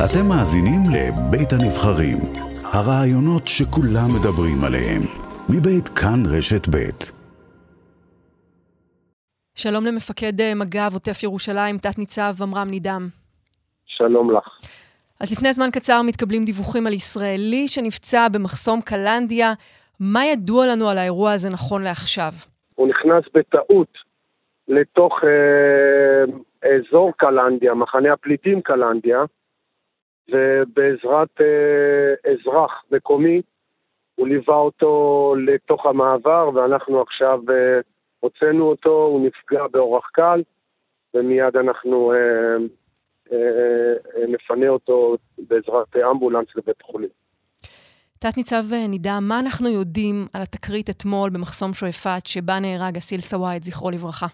אתם מאזינים לבית הנבחרים, הרעיונות שכולם מדברים עליהם, מבית כאן רשת בית. שלום למפקד אה, מג"ב עוטף ירושלים, תת-ניצב עמרם נידם. שלום לך. אז לפני זמן קצר מתקבלים דיווחים על ישראלי שנפצע במחסום קלנדיה. מה ידוע לנו על האירוע הזה נכון לעכשיו? הוא נכנס בטעות לתוך אה, אזור קלנדיה, מחנה הפליטים קלנדיה, ובעזרת אה, אזרח מקומי הוא ליווה אותו לתוך המעבר, ואנחנו עכשיו אה, הוצאנו אותו, הוא נפגע באורח קל, ומיד אנחנו אה, נפנה אותו בעזרת אמבולנס לבית החולים. תת-ניצב נידה, מה אנחנו יודעים על התקרית אתמול במחסום שועפאט, שבה נהרג אסיל סוואעד, זכרו לברכה?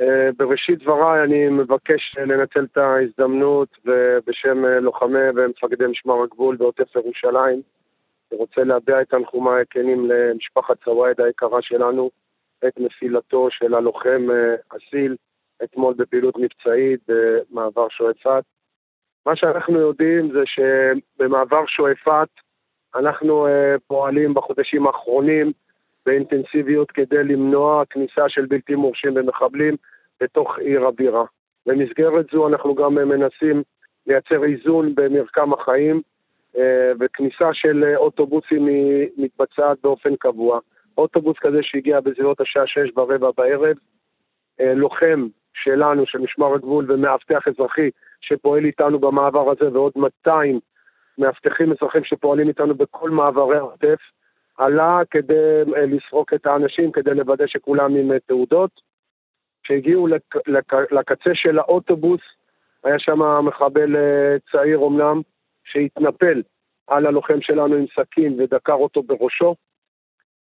אה, בראשית דבריי אני מבקש לנצל את ההזדמנות ובשם לוחמי ומפקדי משמר הגבול בעוטף ירושלים, אני רוצה להביע את תנחומיי הכנים למשפחת סוואעד היקרה שלנו, את נפילתו של הלוחם אסיל אתמול בפעילות מבצעית במעבר שועפאט. מה שאנחנו יודעים זה שבמעבר שועפאט אנחנו פועלים בחודשים האחרונים באינטנסיביות כדי למנוע כניסה של בלתי מורשים ומחבלים בתוך עיר הבירה. במסגרת זו אנחנו גם מנסים לייצר איזון במרקם החיים uh, וכניסה של אוטובוסים מתבצעת באופן קבוע. אוטובוס כזה שהגיע בסביבות השעה שש ורבע בערב, uh, לוחם שלנו, של משמר הגבול ומאבטח אזרחי שפועל איתנו במעבר הזה ועוד 200 מאבטחים אזרחים שפועלים איתנו בכל מעברי העוטף, עלה כדי אה, לסרוק את האנשים, כדי לוודא שכולם עם אה, תעודות. כשהגיעו לק, לק, לקצה של האוטובוס, היה שם מחבל אה, צעיר אומנם, שהתנפל על הלוחם שלנו עם סכין ודקר אותו בראשו.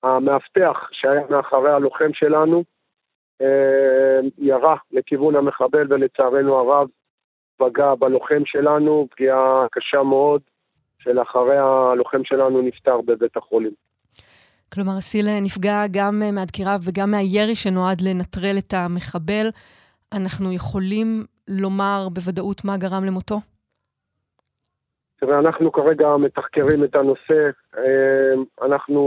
המאבטח שהיה מאחורי הלוחם שלנו, ירה לכיוון המחבל ולצערנו הרב פגע בלוחם שלנו, פגיעה קשה מאוד, שלאחריה הלוחם שלנו נפטר בבית החולים. כלומר, אסיל נפגע גם מהדקירה וגם מהירי שנועד לנטרל את המחבל. אנחנו יכולים לומר בוודאות מה גרם למותו? תראה, אנחנו כרגע מתחקרים את הנושא. אה, אנחנו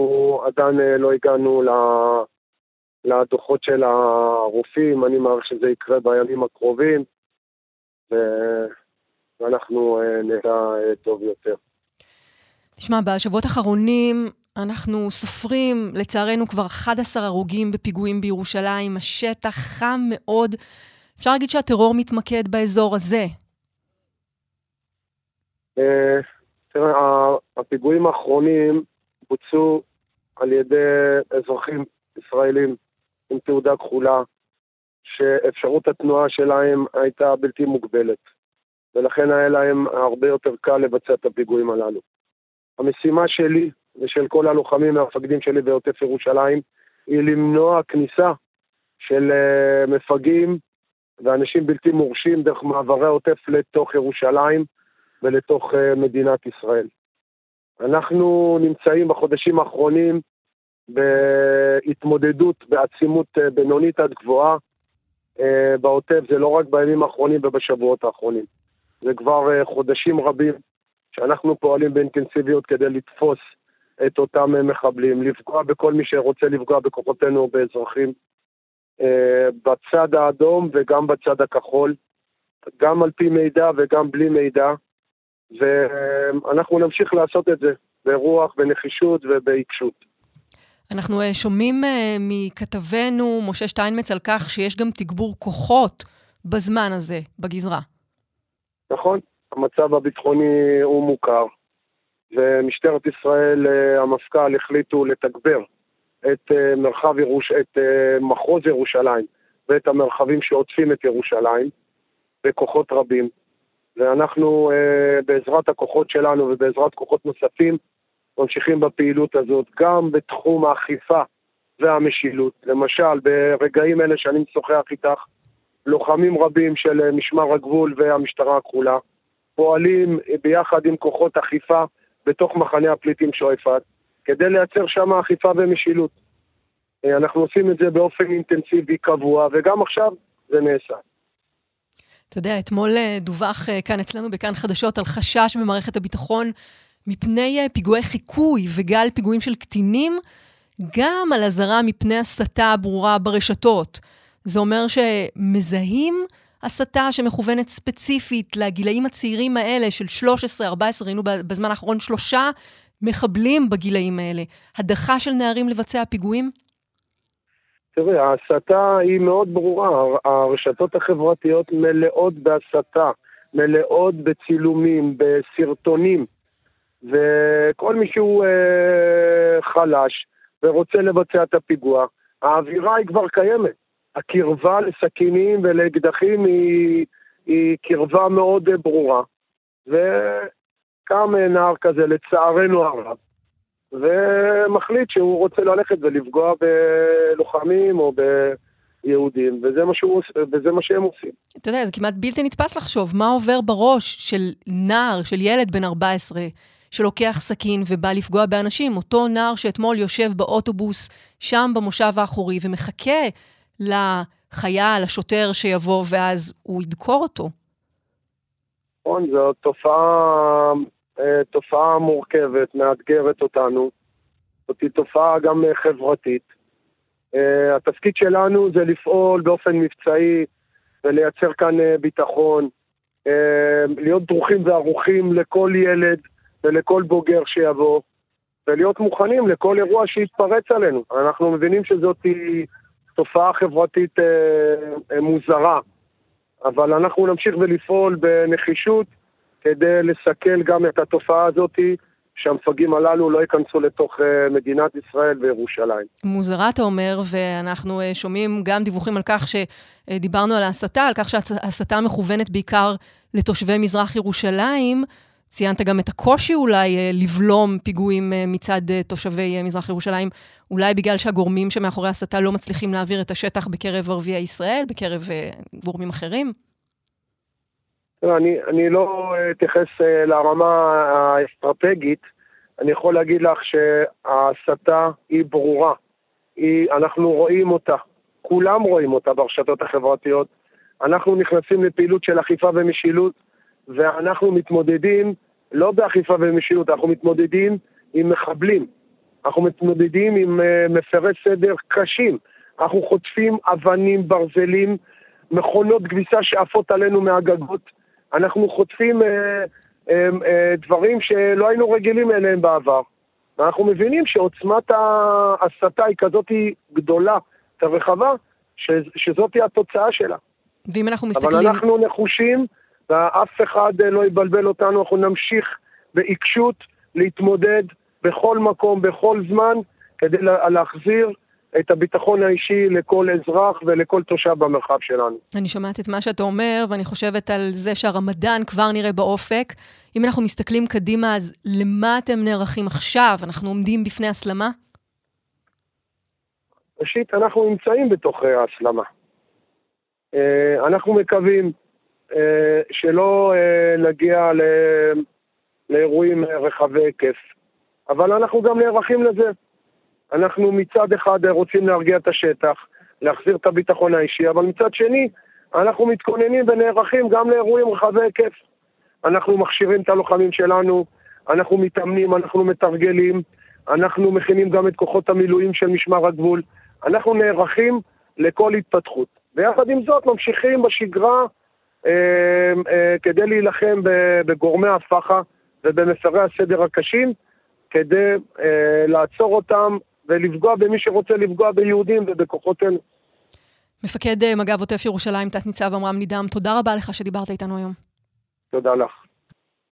עדיין אה, לא הגענו לדוחות של הרופאים, אני מעריך שזה יקרה בימים הקרובים, ואנחנו אה, נדע אה, טוב יותר. תשמע, בשבועות האחרונים אנחנו סופרים, לצערנו, כבר 11 הרוגים בפיגועים בירושלים, השטח חם מאוד. אפשר להגיד שהטרור מתמקד באזור הזה. אה, הפיגועים האחרונים בוצעו על ידי אזרחים ישראלים עם תעודה כחולה, שאפשרות התנועה שלהם הייתה בלתי מוגבלת, ולכן היה להם הרבה יותר קל לבצע את הפיגועים הללו. המשימה שלי ושל כל הלוחמים והמפקדים שלי בעוטף ירושלים היא למנוע כניסה של uh, מפגעים ואנשים בלתי מורשים דרך מעברי העוטף לתוך ירושלים ולתוך uh, מדינת ישראל. אנחנו נמצאים בחודשים האחרונים בהתמודדות בעצימות אה, בינונית עד גבוהה אה, בעוטף, זה לא רק בימים האחרונים ובשבועות האחרונים. זה כבר אה, חודשים רבים שאנחנו פועלים באינטנסיביות כדי לתפוס את אותם מחבלים, לפגוע בכל מי שרוצה לפגוע בכוחותינו ובאזרחים, בצד האדום וגם בצד הכחול, גם על פי מידע וגם בלי מידע, ואנחנו נמשיך לעשות את זה ברוח, בנחישות ובעיקשות. אנחנו uh, שומעים מכתבנו משה שטיינמץ על כך שיש גם תגבור כוחות בזמן הזה, בגזרה. נכון, המצב הביטחוני הוא מוכר, ומשטרת ישראל, uh, המפכ"ל, החליטו לתגבר את uh, מרחב ירוש... את uh, מחוז ירושלים ואת המרחבים שעוטפים את ירושלים בכוחות רבים. ואנחנו, בעזרת הכוחות שלנו ובעזרת כוחות נוספים, ממשיכים בפעילות הזאת, גם בתחום האכיפה והמשילות. למשל, ברגעים אלה שאני משוחח איתך, לוחמים רבים של משמר הגבול והמשטרה הכחולה פועלים ביחד עם כוחות אכיפה בתוך מחנה הפליטים שועפאט, כדי לייצר שם אכיפה ומשילות. אנחנו עושים את זה באופן אינטנסיבי, קבוע, וגם עכשיו זה נעשה. אתה יודע, אתמול דווח כאן אצלנו בכאן חדשות על חשש במערכת הביטחון מפני פיגועי חיקוי וגל פיגועים של קטינים, גם על אזהרה מפני הסתה ברורה ברשתות. זה אומר שמזהים הסתה שמכוונת ספציפית לגילאים הצעירים האלה של 13-14, ראינו בזמן האחרון שלושה מחבלים בגילאים האלה. הדחה של נערים לבצע פיגועים? תראי, ההסתה היא מאוד ברורה. הרשתות החברתיות מלאות בהסתה, מלאות בצילומים, בסרטונים, וכל מי שהוא אה, חלש ורוצה לבצע את הפיגוע, האווירה היא כבר קיימת. הקרבה לסכינים ולאקדחים היא, היא קרבה מאוד ברורה. וקם נער כזה, לצערנו הרב, ומחליט שהוא רוצה ללכת ולפגוע בלוחמים או ביהודים, וזה מה, שהוא, וזה מה שהם עושים. אתה יודע, זה כמעט בלתי נתפס לחשוב מה עובר בראש של נער, של ילד בן 14, שלוקח סכין ובא לפגוע באנשים. אותו נער שאתמול יושב באוטובוס שם במושב האחורי ומחכה לחייל, לשוטר שיבוא ואז הוא ידקור אותו. נכון, זו תופעה, אה, תופעה מורכבת, מאתגרת אותנו. זאת תופעה גם אה, חברתית. אה, התפקיד שלנו זה לפעול באופן מבצעי ולייצר כאן ביטחון, להיות דרוכים וערוכים לכל ילד ולכל בוגר שיבוא, ולהיות מוכנים לכל אירוע שיתפרץ עלינו. אנחנו מבינים שזאת תופעה חברתית אה, אה, מוזרה, אבל אנחנו נמשיך ולפעול בנחישות כדי לסכל גם את התופעה הזאת, שהמפגעים הללו לא ייכנסו לתוך אה, מדינת ישראל וירושלים. מוזרה, אתה אומר, ואנחנו אה, שומעים גם דיווחים על כך שדיברנו על ההסתה, על כך שההסתה מכוונת בעיקר לתושבי מזרח ירושלים. ציינת גם את הקושי אולי אה, לבלום פיגועים אה, מצד אה, תושבי מזרח ירושלים, אולי בגלל שהגורמים שמאחורי הסתה לא מצליחים להעביר את השטח בקרב ערביי ישראל, בקרב גורמים אחרים? אני, אני לא אתייחס לרמה האסטרטגית, אני יכול להגיד לך שההסתה היא ברורה, היא, אנחנו רואים אותה, כולם רואים אותה ברשתות החברתיות. אנחנו נכנסים לפעילות של אכיפה ומשילות, ואנחנו מתמודדים לא באכיפה ומשילות, אנחנו מתמודדים עם מחבלים, אנחנו מתמודדים עם uh, מפרי סדר קשים, אנחנו חוטפים אבנים, ברזלים, מכונות כביסה שעפות עלינו מהגגות, אנחנו חוטפים uh, uh, uh, דברים שלא היינו רגילים אליהם בעבר. ואנחנו מבינים שעוצמת ההסתה היא כזאת גדולה ורחבה, שזאת התוצאה שלה. ואם אנחנו מסתכלים... אבל אנחנו נחושים ואף אחד אה, לא יבלבל אותנו, אנחנו נמשיך בעיקשות להתמודד בכל מקום, בכל זמן, כדי להחזיר את הביטחון האישי לכל אזרח ולכל תושב במרחב שלנו. אני שומעת את מה שאתה אומר, ואני חושבת על זה שהרמדאן כבר נראה באופק. אם אנחנו מסתכלים קדימה, אז למה אתם נערכים עכשיו? אנחנו עומדים בפני הסלמה? ראשית, אנחנו נמצאים בתוך אה, ההסלמה. אה, אנחנו מקווים אה, שלא אה, נגיע לאירועים רחבי היקף. אבל אנחנו גם נערכים לזה. אנחנו מצד אחד רוצים להרגיע את השטח, להחזיר את הביטחון האישי, אבל מצד שני, אנחנו מתכוננים ונערכים גם לאירועים רחבי היקף. אנחנו מכשירים את הלוחמים שלנו, אנחנו מתאמנים, אנחנו מתרגלים, אנחנו מכינים גם את כוחות המילואים של משמר הגבול. אנחנו נערכים לכל התפתחות. ויחד עם זאת ממשיכים בשגרה אה, כדי להילחם בגורמי הפח"ע ובמפרי הסדר הקשים, כדי אה, לעצור אותם ולפגוע במי שרוצה לפגוע ביהודים ובכוחותינו. מפקד אה, מג"ב עוטף ירושלים, תת-ניצב עמרם נידם, תודה רבה לך שדיברת איתנו היום. תודה לך.